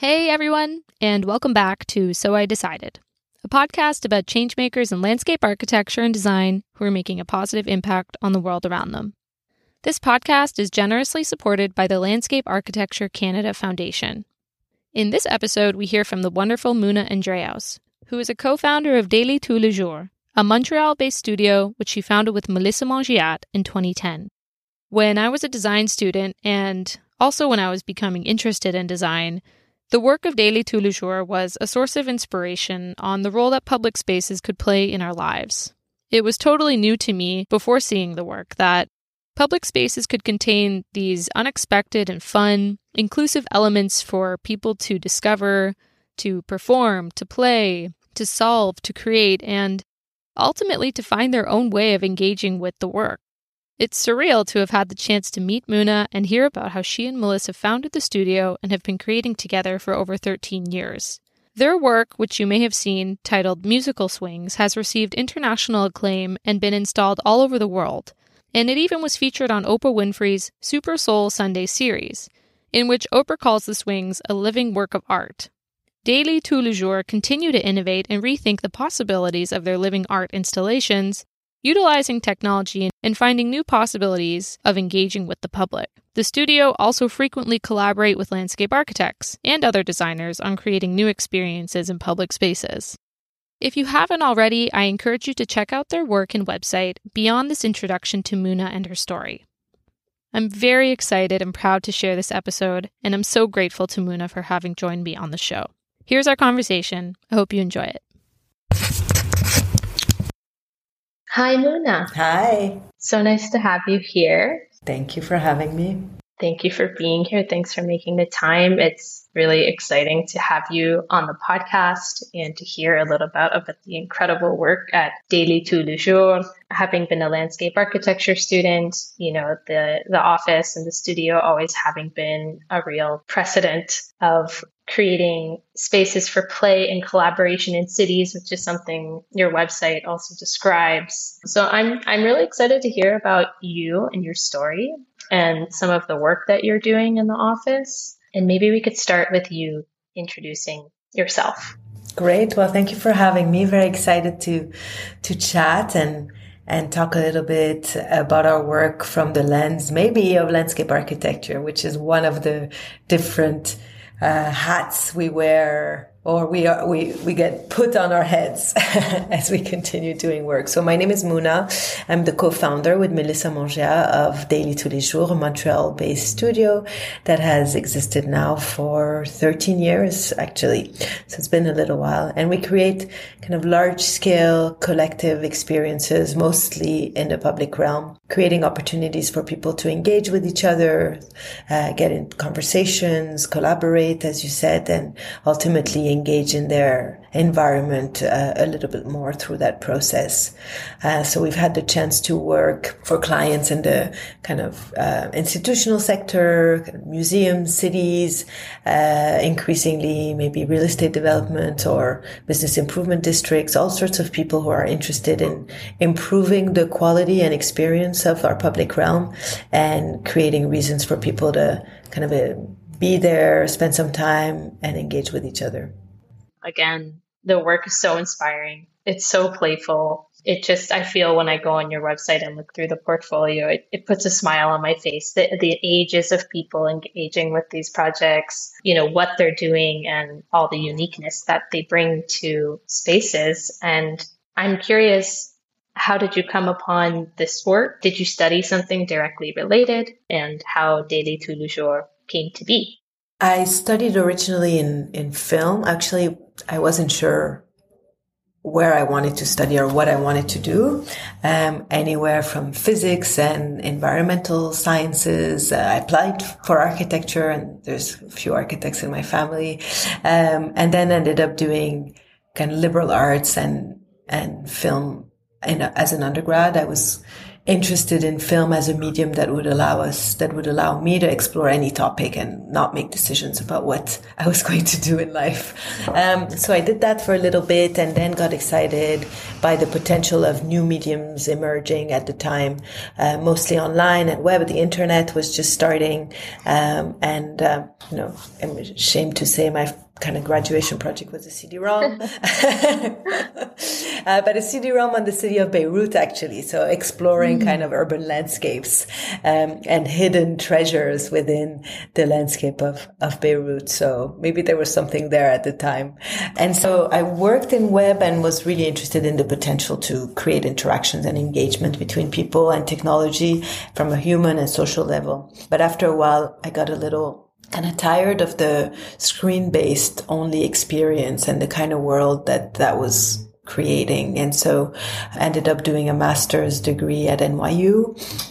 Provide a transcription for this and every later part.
Hey everyone, and welcome back to So I Decided, a podcast about changemakers in landscape architecture and design who are making a positive impact on the world around them. This podcast is generously supported by the Landscape Architecture Canada Foundation. In this episode, we hear from the wonderful Mouna Andraos, who is a co founder of Daily Tous les Jours, a Montreal based studio which she founded with Melissa Mongiat in 2010. When I was a design student, and also when I was becoming interested in design, the work of Daily Jours was a source of inspiration on the role that public spaces could play in our lives. It was totally new to me before seeing the work that public spaces could contain these unexpected and fun, inclusive elements for people to discover, to perform, to play, to solve, to create, and ultimately to find their own way of engaging with the work. It's surreal to have had the chance to meet Mouna and hear about how she and Melissa founded the studio and have been creating together for over 13 years. Their work, which you may have seen, titled Musical Swings, has received international acclaim and been installed all over the world. And it even was featured on Oprah Winfrey's Super Soul Sunday series, in which Oprah calls the swings a living work of art. Daily Tous les Jours continue to innovate and rethink the possibilities of their living art installations utilizing technology and finding new possibilities of engaging with the public. The studio also frequently collaborate with landscape architects and other designers on creating new experiences in public spaces. If you haven't already, I encourage you to check out their work and website beyond this introduction to Mouna and her story. I'm very excited and proud to share this episode, and I'm so grateful to Mouna for having joined me on the show. Here's our conversation. I hope you enjoy it. Hi, Mouna. Hi. So nice to have you here. Thank you for having me. Thank you for being here. Thanks for making the time. It's really exciting to have you on the podcast and to hear a little bit about the incredible work at Daily Tous les Jours. Having been a landscape architecture student, you know, the, the office and the studio always having been a real precedent of creating spaces for play and collaboration in cities, which is something your website also describes. So I'm I'm really excited to hear about you and your story and some of the work that you're doing in the office. And maybe we could start with you introducing yourself. Great. Well, thank you for having me. Very excited to to chat and and talk a little bit about our work from the lens, maybe of landscape architecture, which is one of the different uh, hats we wear or we are we we get put on our heads as we continue doing work. So my name is Mouna. I'm the co-founder with Melissa Mongiat of Daily Tous les Jours, a Montreal-based studio that has existed now for 13 years actually. So it's been a little while, and we create kind of large-scale collective experiences, mostly in the public realm, creating opportunities for people to engage with each other, uh, get in conversations, collaborate, as you said, and ultimately engage in their environment uh, a little bit more through that process. Uh, so we've had the chance to work for clients in the kind of uh, institutional sector, museums, cities, uh, increasingly maybe real estate development or business improvement districts, all sorts of people who are interested in improving the quality and experience of our public realm and creating reasons for people to kind of uh, be there, spend some time, and engage with each other. Again, the work is so inspiring. It's so playful. It just, I feel when I go on your website and look through the portfolio, it, it puts a smile on my face. The, the ages of people engaging with these projects, you know, what they're doing and all the uniqueness that they bring to spaces. And I'm curious, how did you come upon this work? Did you study something directly related? And how Daily Jours came to be? I studied originally in, in film. Actually, I wasn't sure where I wanted to study or what I wanted to do. Um, anywhere from physics and environmental sciences. Uh, I applied for architecture and there's a few architects in my family. Um, and then ended up doing kind of liberal arts and, and film in, as an undergrad. I was interested in film as a medium that would allow us, that would allow me to explore any topic and not make decisions about what I was going to do in life. Um, so I did that for a little bit and then got excited by the potential of new mediums emerging at the time, uh, mostly online and web. The internet was just starting. Um, and, uh, you know, I'm ashamed to say my kind of graduation project was a CD-ROM, uh, but a CD-ROM on the city of Beirut, actually. So exploring mm. kind of urban landscapes um, and hidden treasures within the landscape of, of Beirut. So maybe there was something there at the time. And so I worked in web and was really interested in the potential to create interactions and engagement between people and technology from a human and social level. But after a while, I got a little kind of tired of the screen based only experience and the kind of world that that was creating. And so I ended up doing a master's degree at NYU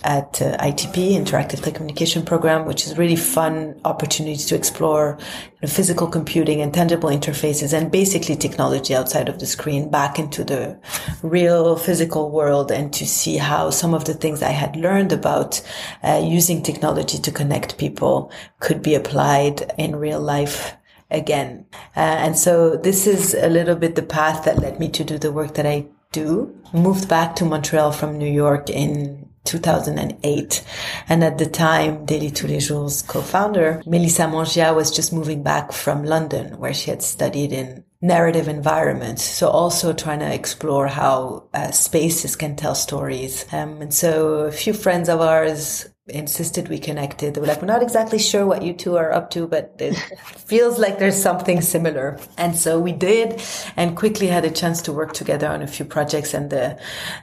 at uh, ITP, Interactive Telecommunication Program, which is really fun opportunities to explore you know, physical computing and tangible interfaces and basically technology outside of the screen back into the real physical world and to see how some of the things I had learned about uh, using technology to connect people could be applied in real life again. Uh, and so this is a little bit the path that led me to do the work that I do. Moved back to Montreal from New York in 2008. And at the time, Daily Tous les Jours co-founder, Melissa Mongiat was just moving back from London where she had studied in narrative environments. So also trying to explore how uh, spaces can tell stories. Um, and so a few friends of ours insisted we connected. They were like, we're not exactly sure what you two are up to, but it feels like there's something similar. And so we did and quickly had a chance to work together on a few projects and the,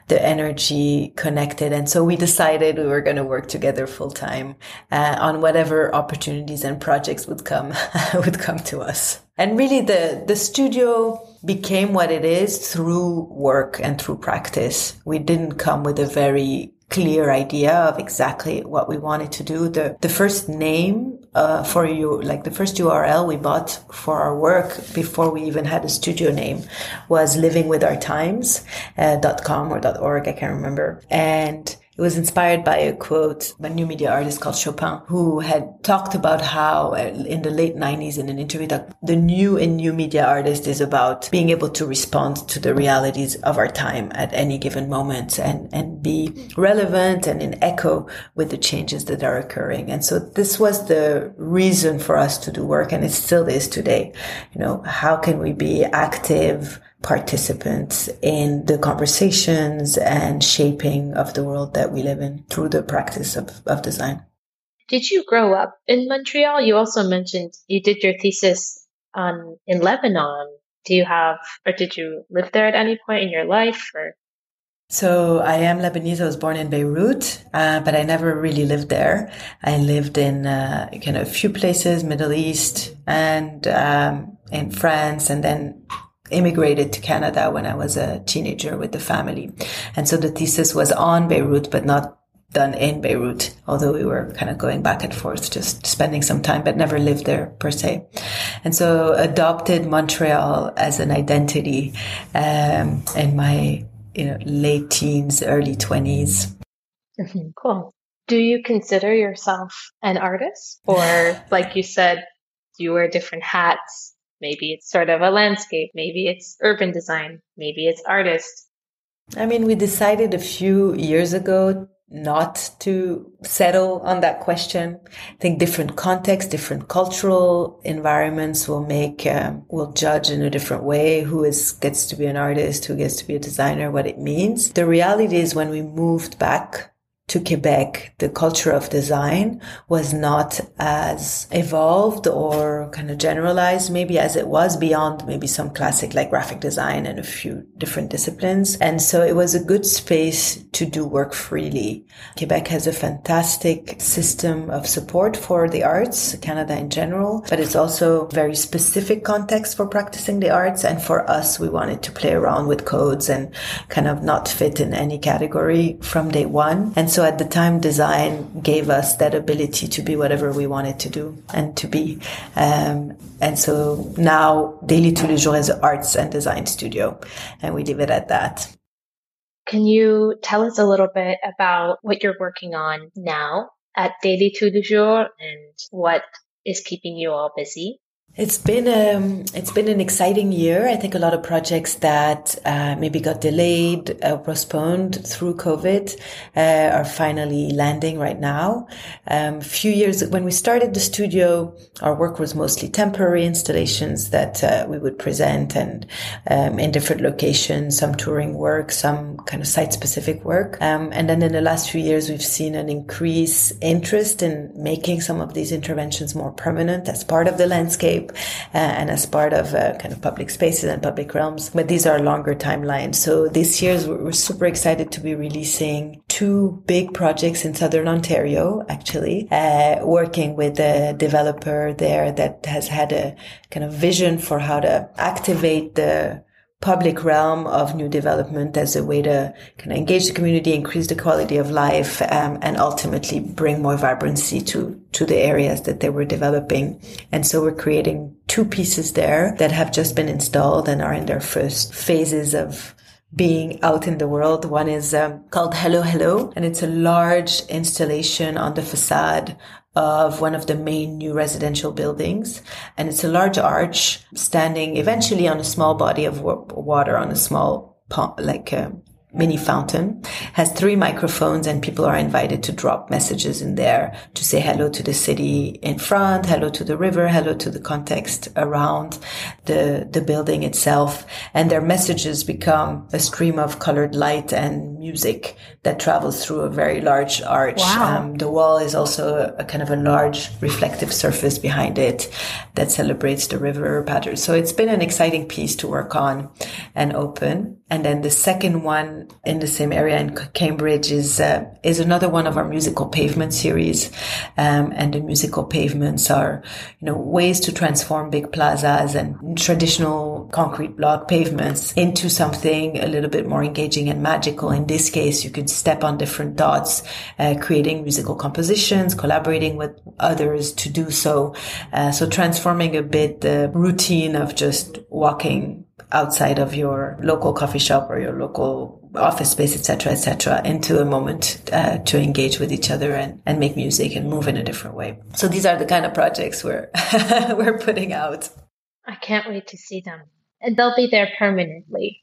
the energy connected. And so we decided we were going to work together full time uh, on whatever opportunities and projects would come, would come to us. And really the, the studio became what it is through work and through practice. We didn't come with a very clear idea of exactly what we wanted to do. The the first name uh, for you, like the first URL we bought for our work before we even had a studio name, was livingwithourtimes.com uh, .com or .org. I can't remember, and it was inspired by a quote by a new media artist called Chopin, who had talked about how uh, in the late 90s in an interview that the new and new media artist is about being able to respond to the realities of our time at any given moment and, and be relevant and in echo with the changes that are occurring. And so this was the reason for us to do work and it still is today. You know, how can we be active, participants in the conversations and shaping of the world that we live in through the practice of, of design. Did you grow up in Montreal? You also mentioned you did your thesis on in Lebanon. Do you have, or did you live there at any point in your life? Or so I am Lebanese. I was born in Beirut, uh, but I never really lived there. I lived in uh, kind of a few places, Middle East and um, in France, and then immigrated to Canada when I was a teenager with the family. And so the thesis was on Beirut, but not done in Beirut, although we were kind of going back and forth, just spending some time, but never lived there per se. And so adopted Montreal as an identity, um, in my, you know, late teens, early twenties. Mm-hmm. Cool. Do you consider yourself an artist or like you said, you wear different hats Maybe it's sort of a landscape. Maybe it's urban design. Maybe it's artist. I mean, we decided a few years ago not to settle on that question. I think different contexts, different cultural environments will make, um, will judge in a different way who is, gets to be an artist, who gets to be a designer, what it means. The reality is when we moved back to Quebec, the culture of design was not as evolved or kind of generalized maybe as it was beyond maybe some classic like graphic design and a few different disciplines. And so it was a good space to do work freely. Quebec has a fantastic system of support for the arts, Canada in general, but it's also very specific context for practicing the arts. And for us, we wanted to play around with codes and kind of not fit in any category from day one. And so at the time, design gave us that ability to be whatever we wanted to do and to be. Um, and so now Daily Tous les Jours is an arts and design studio and we leave it at that. Can you tell us a little bit about what you're working on now at Daily Tous les Jours and what is keeping you all busy? It's been um, it's been an exciting year. I think a lot of projects that uh, maybe got delayed, uh, postponed through COVID, uh, are finally landing right now. Um, a few years when we started the studio, our work was mostly temporary installations that uh, we would present and um, in different locations, some touring work, some kind of site specific work. Um, and then in the last few years, we've seen an increase interest in making some of these interventions more permanent as part of the landscape uh, and as part of uh, kind of public spaces and public realms. But these are longer timelines. So this year we're super excited to be releasing two big projects in Southern Ontario, actually, uh, working with a developer there that has had a kind of vision for how to activate the public realm of new development as a way to kind of engage the community, increase the quality of life, um, and ultimately bring more vibrancy to to the areas that they were developing. And so we're creating two pieces there that have just been installed and are in their first phases of being out in the world. One is um, called Hello Hello, and it's a large installation on the facade of one of the main new residential buildings. And it's a large arch standing eventually on a small body of water on a small pond, like a mini fountain, has three microphones and people are invited to drop messages in there to say hello to the city in front, hello to the river, hello to the context around the, the building itself. And their messages become a stream of colored light and music that travels through a very large arch. Wow. Um, the wall is also a, a, kind of a large reflective surface behind it that celebrates the river pattern. So it's been an exciting piece to work on and open. And then the second one in the same area in Cambridge is uh, is another one of our musical pavement series. Um, and the musical pavements are, you know, ways to transform big plazas and traditional concrete block pavements into something a little bit more engaging and magical. In this case, you could step on different dots, uh, creating musical compositions, collaborating with others to do so. Uh, so transforming a bit the routine of just walking outside of your local coffee shop or your local office space, etc., etc., into a moment uh, to engage with each other and, and make music and move in a different way. So these are the kind of projects we're we're putting out. I can't wait to see them, and they'll be there permanently.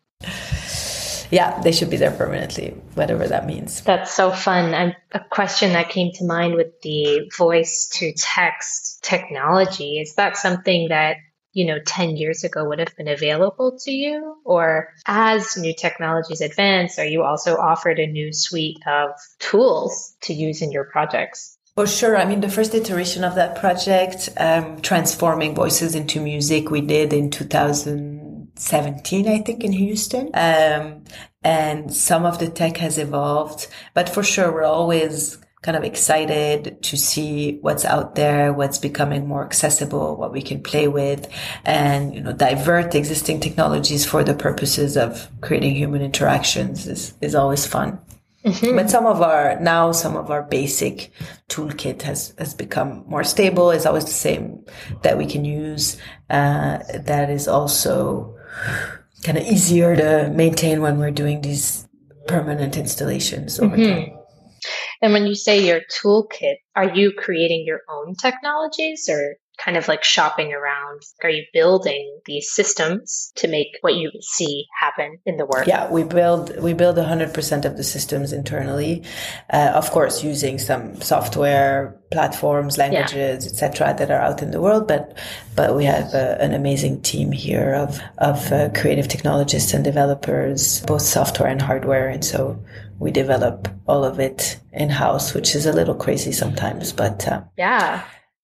Yeah, they should be there permanently, whatever that means. That's so fun. And a question that came to mind with the voice to text technology is that something that you know, 10 years ago would have been available to you? Or as new technologies advance, are you also offered a new suite of tools to use in your projects? For sure. I mean, the first iteration of that project, um, transforming voices into music, we did in 2017, I think, in Houston. Um, and some of the tech has evolved, but for sure, we're always kind of excited to see what's out there, what's becoming more accessible, what we can play with and, you know, divert existing technologies for the purposes of creating human interactions is, is always fun. Mm-hmm. But some of our, now some of our basic toolkit has, has become more stable. It's always the same that we can use. Uh, that is also kind of easier to maintain when we're doing these permanent installations over mm-hmm. time. And when you say your toolkit, are you creating your own technologies or kind of like shopping around? Are you building these systems to make what you see happen in the work? Yeah, we build we build 100% of the systems internally. Uh, of course, using some software platforms, languages, yeah. etc., that are out in the world. But but we have uh, an amazing team here of of uh, creative technologists and developers, both software and hardware, and so we develop all of it in house, which is a little crazy sometimes, but uh, yeah.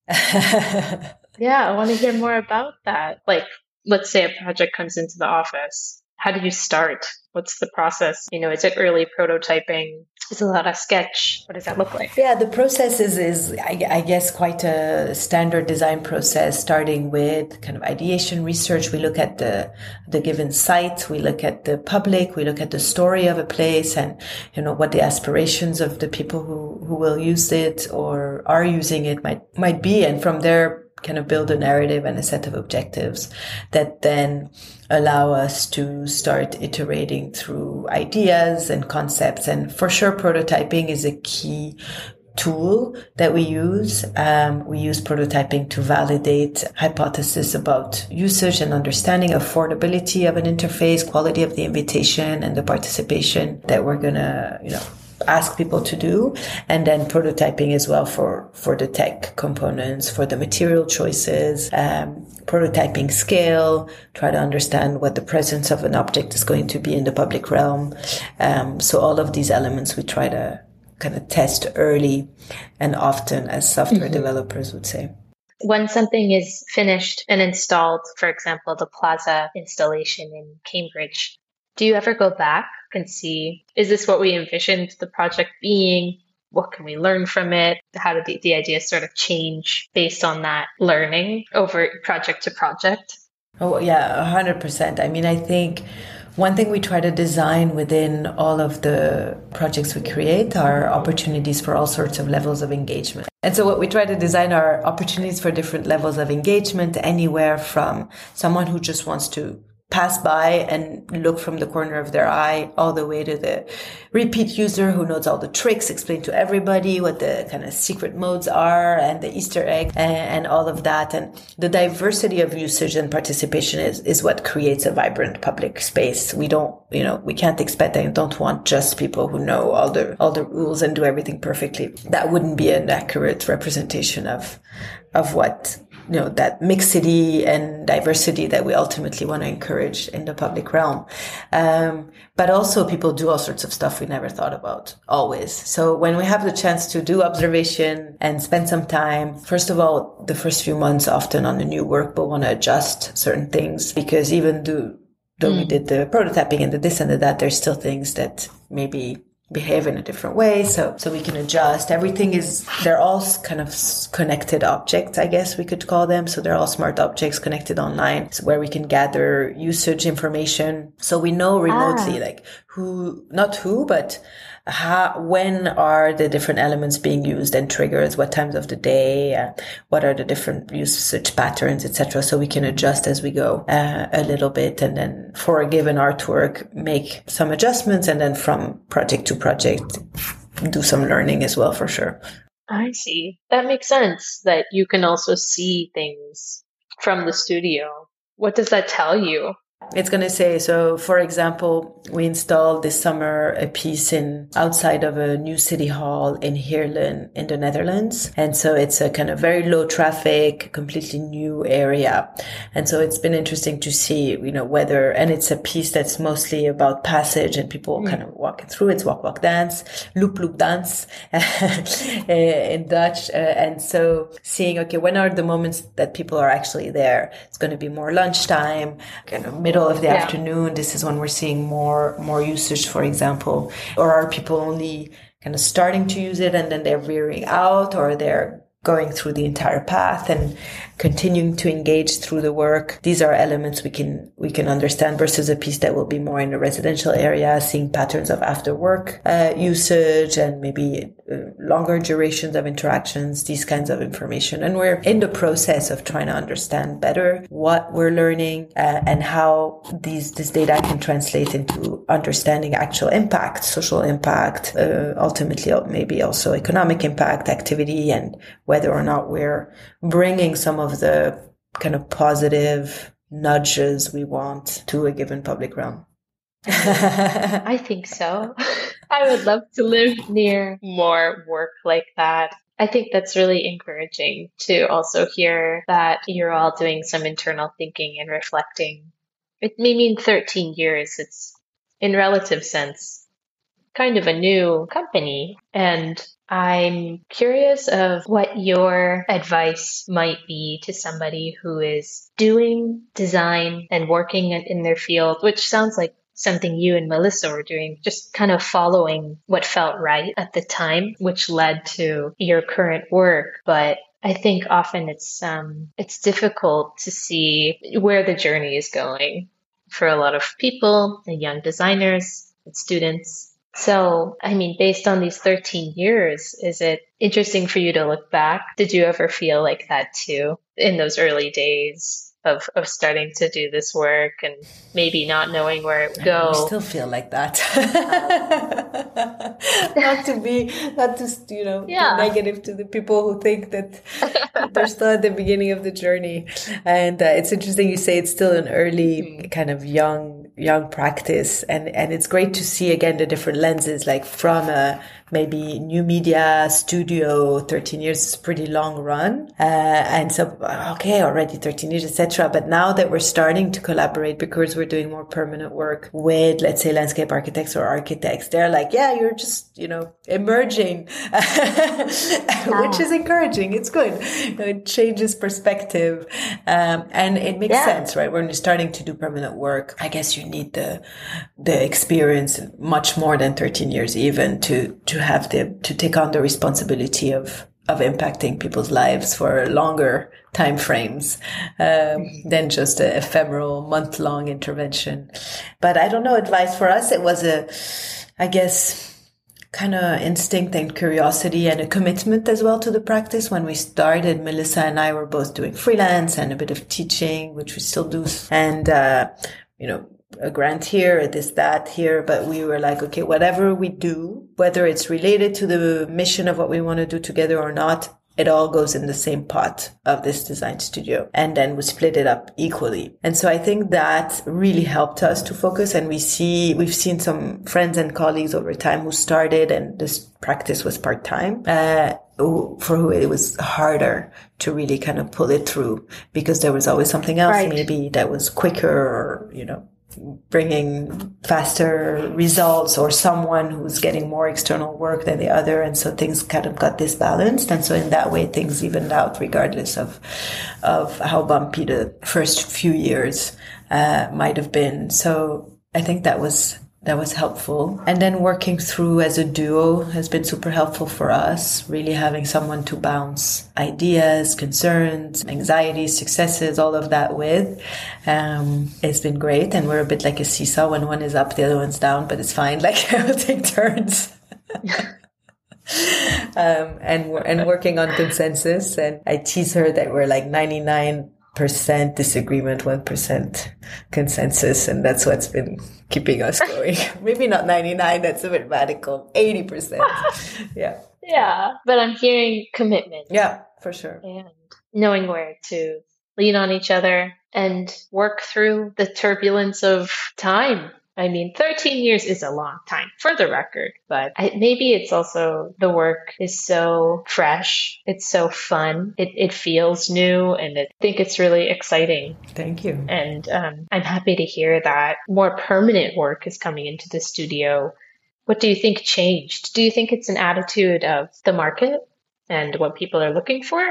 yeah, I want to hear more about that. Like, let's say a project comes into the office. How do you start? What's the process? You know, is it early prototyping? Is it a lot of sketch? What does that look like? Yeah, the process is, is I, I, guess, quite a standard design process, starting with kind of ideation research. We look at the, the given site. We look at the public. We look at the story of a place and, you know, what the aspirations of the people who, who will use it or are using it might, might be. And from there, kind of build a narrative and a set of objectives that then allow us to start iterating through ideas and concepts. And for sure, prototyping is a key tool that we use. Um, we use prototyping to validate hypotheses about usage and understanding affordability of an interface, quality of the invitation and the participation that we're gonna, you know, ask people to do and then prototyping as well for for the tech components for the material choices um, prototyping scale try to understand what the presence of an object is going to be in the public realm um, so all of these elements we try to kind of test early and often, as software mm-hmm. developers would say. When something is finished and installed, for example, the Plaza installation in Cambridge, do you ever go back and see, is this what we envisioned the project being? What can we learn from it? How did the, the ideas sort of change based on that learning over project to project? Oh, yeah, 100%. I mean, I think one thing we try to design within all of the projects we create are opportunities for all sorts of levels of engagement. And so what we try to design are opportunities for different levels of engagement, anywhere from someone who just wants to pass by and look from the corner of their eye all the way to the repeat user who knows all the tricks, explain to everybody what the kind of secret modes are and the Easter egg and, and, all of that. And the diversity of usage and participation is, is what creates a vibrant public space. We don't, you know, we can't expect and don't want just people who know all the, all the rules and do everything perfectly. That wouldn't be an accurate representation of, of what you know, that mixity and diversity that we ultimately want to encourage in the public realm. Um, but also people do all sorts of stuff we never thought about always. So when we have the chance to do observation and spend some time, first of all, the first few months often on the new work, we'll want to adjust certain things because even though, though mm. we did the prototyping and the this and the that, there's still things that maybe behave in a different way so so we can adjust. Everything is they're all kind of connected objects i guess we could call them. So they're all smart objects connected online so where we can gather usage information. So we know remotely ah. like who not who but how, when are the different elements being used and triggers, what times of the day, uh, what are the different usage patterns, etc. So we can adjust as we go uh, a little bit, and then for a given artwork, make some adjustments, and then from project to project, do some learning as well for sure. I see. That makes sense. That you can also see things from the studio. What does that tell you it's going to say, so for example, we installed this summer a piece in outside of a new city hall in Heerlen in the Netherlands. And so it's a kind of very low traffic, completely new area. And so it's been interesting to see, you know, whether, and it's a piece that's mostly about passage and people mm. kind of walking through. It's walk, walk, dance, loop, loop, dance in Dutch. Uh, and so seeing, okay, when are the moments that people are actually there? It's going to be more lunchtime, kind of middle of the yeah. afternoon, this is when we're seeing more more usage, for example, or are people only kind of starting to use it and then they're veering out, or they're going through the entire path and continuing to engage through the work. These are elements we can, we can understand versus a piece that will be more in a residential area, seeing patterns of after work uh, usage and maybe longer durations of interactions, these kinds of information. And we're in the process of trying to understand better what we're learning uh, and how these, this data can translate into understanding actual impact, social impact, uh, ultimately maybe also economic impact, activity, and whether or not we're bringing some of the kind of positive nudges we want to a given public realm. I think so. I would love to live near more work like that. I think that's really encouraging to also hear that you're all doing some internal thinking and reflecting. It may mean 13 years. It's in relative sense kind of a new company and I'm curious of what your advice might be to somebody who is doing design and working in their field, which sounds like something you and Melissa were doing, just kind of following what felt right at the time, which led to your current work. But I think often it's um, it's difficult to see where the journey is going for a lot of people and young designers and students So, I mean, based on these 13 years, is it interesting for you to look back? Did you ever feel like that too in those early days? Of, of starting to do this work and maybe not knowing where it would go. I still feel like that. not to be, not to, you know, yeah. negative to the people who think that they're still at the beginning of the journey. And uh, it's interesting you say it's still an early mm. kind of young young practice and and it's great to see again the different lenses like from a maybe new media studio 13 years is pretty long run. Uh, and so okay already 13 years etc but now that we're starting to collaborate because we're doing more permanent work with let's say landscape architects or architects they're like yeah you're just you know emerging which is encouraging. It's good. It changes perspective. Um, and it makes yeah. sense right? When you're starting to do permanent work i guess you need the the experience much more than 13 years even to to have the to take on the responsibility of of impacting people's lives for longer time frames um, than just an ephemeral month long intervention. But I don't know. Advice for us, it was a, I guess, kind of instinct and curiosity and a commitment as well to the practice. When we started, Melissa and I were both doing freelance and a bit of teaching, which we still do. And, uh, you know, a grant here, this, that here, but we were like, okay, whatever we do, whether it's related to the mission of what we want to do together or not, it all goes in the same pot of this design studio. And then we split it up equally. And so I think that really helped us to focus. And we see, we've seen some friends and colleagues over time who started and this practice was part time. Uh, for who it was harder to really kind of pull it through because there was always something else right. maybe that was quicker or, you know, bringing faster results or someone who's getting more external work than the other. And so things kind of got disbalanced. And so in that way, things evened out regardless of, of how bumpy the first few years, uh, might have been. So I think that was that was helpful. And then working through as a duo has been super helpful for us, really having someone to bounce ideas, concerns, anxieties, successes, all of that with. Um, it's been great. And we're a bit like a seesaw. When one is up, the other one's down, but it's fine. Like we'll take turns. um, and and working on consensus. And I tease her that we're like 99 percent disagreement, one percent consensus, and that's what's been keeping us going. Maybe not ninety nine. That's a bit radical. Eighty percent. Yeah. Yeah, but I'm hearing commitment. Yeah, for sure. And knowing where to lean on each other and work through the turbulence of time I mean, 13 years is a long time for the record, but I, maybe it's also the work is so fresh. It's so fun. It, it feels new and I think it's really exciting. Thank you. And um, I'm happy to hear that more permanent work is coming into the studio. What do you think changed? Do you think it's an attitude of the market and what people are looking for?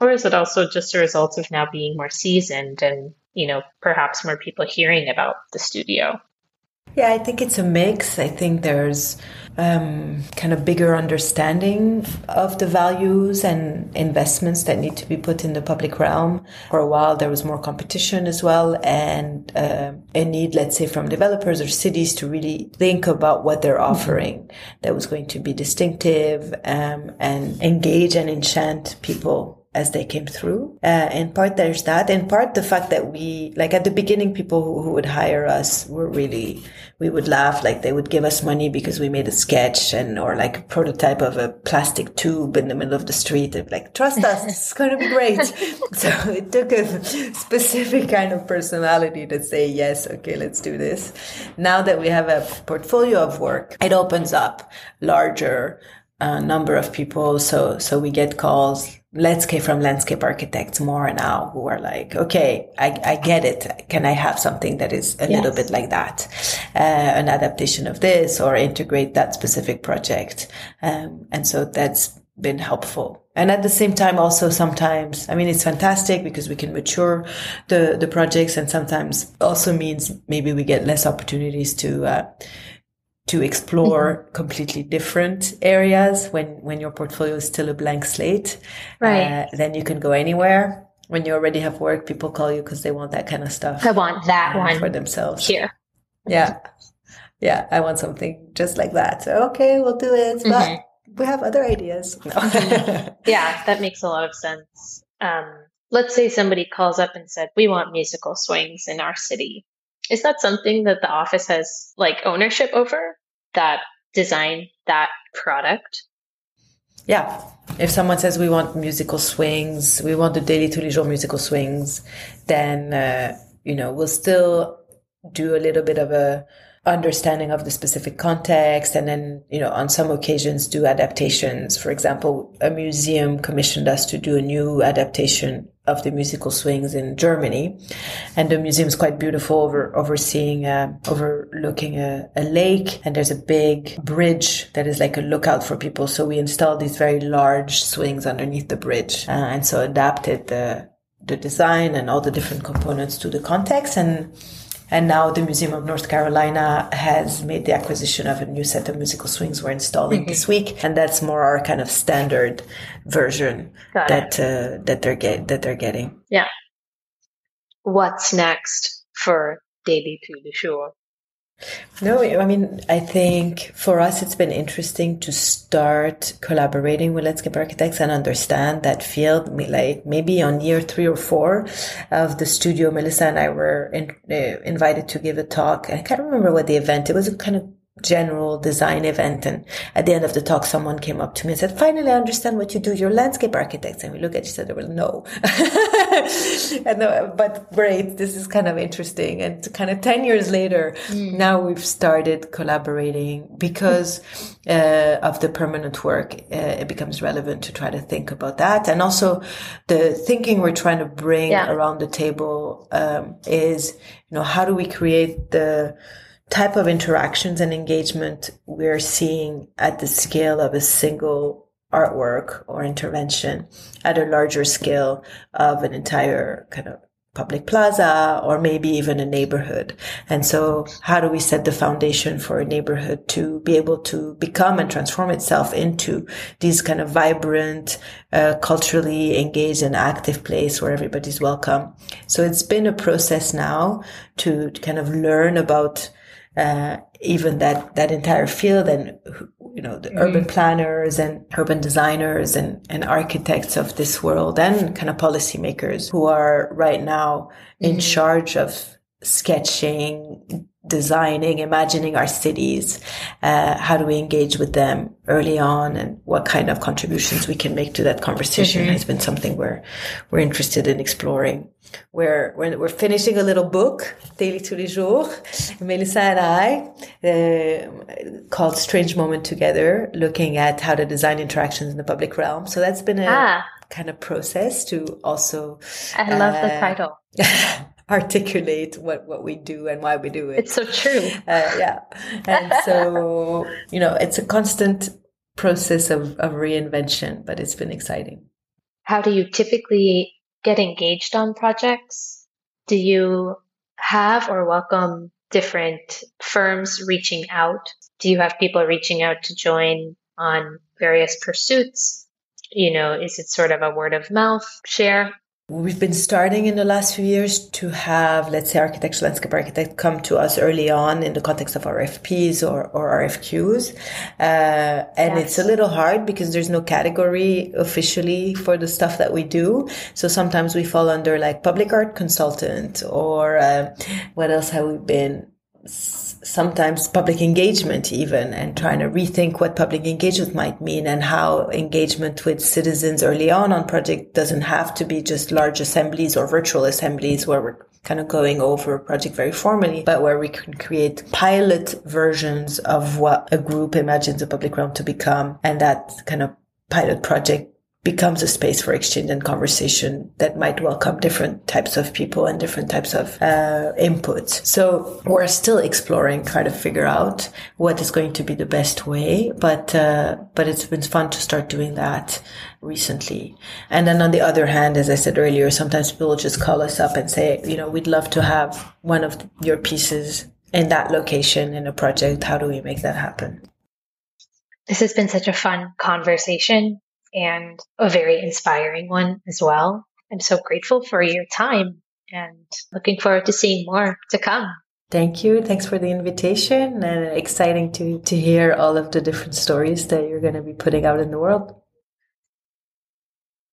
Or is it also just a result of now being more seasoned and, you know, perhaps more people hearing about the studio? Yeah, I think it's a mix. I think there's um, kind of bigger understanding of the values and investments that need to be put in the public realm. For a while, there was more competition as well, and uh, a need, let's say, from developers or cities to really think about what they're offering that was going to be distinctive um, and engage and enchant people as they came through. Uh, in part, there's that. In part, the fact that we, like at the beginning, people who, who, would hire us were really, we would laugh, like they would give us money because we made a sketch and, or like a prototype of a plastic tube in the middle of the street. They'd like, trust us, it's going to be great. so it took a specific kind of personality to say, yes, okay, let's do this. Now that we have a portfolio of work, it opens up larger, uh, number of people. So, so we get calls landscape from landscape architects more now who are like, okay, I, I get it. Can I have something that is a yes. little bit like that? Uh, an adaptation of this or integrate that specific project. Um, and so that's been helpful. And at the same time, also sometimes, I mean, it's fantastic because we can mature the, the projects and sometimes also means maybe we get less opportunities to, uh, to explore mm-hmm. completely different areas when when your portfolio is still a blank slate right uh, then you can go anywhere when you already have work people call you because they want that kind of stuff i want that uh, one for themselves here yeah yeah, I want something just like that. So, okay, we'll do it. But mm-hmm. we have other ideas. No. yeah, that makes a lot of sense. Um, let's say somebody calls up and said, we want musical swings in our city. Is that something that the office has like ownership over that design, that product? Yeah. If someone says we want musical swings, we want the daily jours musical swings, then, uh, you know, we'll still do a little bit of a understanding of the specific context and then you know on some occasions do adaptations. For example a museum commissioned us to do a new adaptation of the musical swings in Germany. And the museum is quite beautiful over overseeing uh, overlooking a, a lake. And there's a big bridge that is like a lookout for people. So we installed these very large swings underneath the bridge uh, and so adapted the the design and all the different components to the context. And and now the Museum of North Carolina has made the acquisition of a new set of musical swings we're installing mm-hmm. this week. And that's more our kind of standard version Got that, uh, that they're get, that they're getting. Yeah. What's next for Daily Tous les Jours? No, I mean, I think for us, it's been interesting to start collaborating with landscape architects and understand that field. Like maybe on year three or four of the studio, Melissa and I were in, uh, invited to give a talk. I can't remember what the event. It was a kind of general design event. And at the end of the talk, someone came up to me and said, finally, I understand what you do. You're landscape architects. And we look at each other, well, no. and, uh, but great. This is kind of interesting. And kind of 10 years later, mm. now we've started collaborating because uh, of the permanent work. Uh, it becomes relevant to try to think about that. And also the thinking we're trying to bring yeah. around the table, um, is, you know, how do we create the, type of interactions and engagement we're seeing at the scale of a single artwork or intervention at a larger scale of an entire kind of public plaza or maybe even a neighborhood. And so how do we set the foundation for a neighborhood to be able to become and transform itself into these kind of vibrant, uh, culturally engaged and active place where everybody's welcome. So it's been a process now to kind of learn about uh, even that that entire field and you know the mm. urban planners and urban designers and, and architects of this world and kind of policymakers who are right now in mm. charge of sketching designing imagining our cities uh, how do we engage with them early on and what kind of contributions we can make to that conversation mm-hmm. has been something we're we're interested in exploring we're, we're, we're finishing a little book, Daily tous les jours, Melissa and I, uh, called Strange Moment Together, looking at how to design interactions in the public realm. So that's been a ah. kind of process to also. I love uh, the title. articulate what, what we do and why we do it. It's so true. Uh, yeah. And so, you know, it's a constant process of, of reinvention, but it's been exciting. How do you typically get engaged on projects? Do you have or welcome different firms reaching out? Do you have people reaching out to join on various pursuits? You know, is it sort of a word of mouth share? We've been starting in the last few years to have, let's say, architectural landscape architect come to us early on in the context of RFPs or, or RFQs. Uh, and yes. it's a little hard because there's no category officially for the stuff that we do. So sometimes we fall under like public art consultant or uh, what else have we been? Sometimes public engagement even and trying to rethink what public engagement might mean and how engagement with citizens early on on project doesn't have to be just large assemblies or virtual assemblies where we're kind of going over a project very formally, but where we can create pilot versions of what a group imagines a public realm to become. And that kind of pilot project becomes a space for exchange and conversation that might welcome different types of people and different types of uh, inputs. So we're still exploring, trying to figure out what is going to be the best way, but uh, but it's been fun to start doing that recently. And then on the other hand, as I said earlier, sometimes people just call us up and say, you know, we'd love to have one of your pieces in that location in a project. How do we make that happen? This has been such a fun conversation and a very inspiring one as well. I'm so grateful for your time and looking forward to seeing more to come. Thank you. Thanks for the invitation and exciting to, to hear all of the different stories that you're going to be putting out in the world.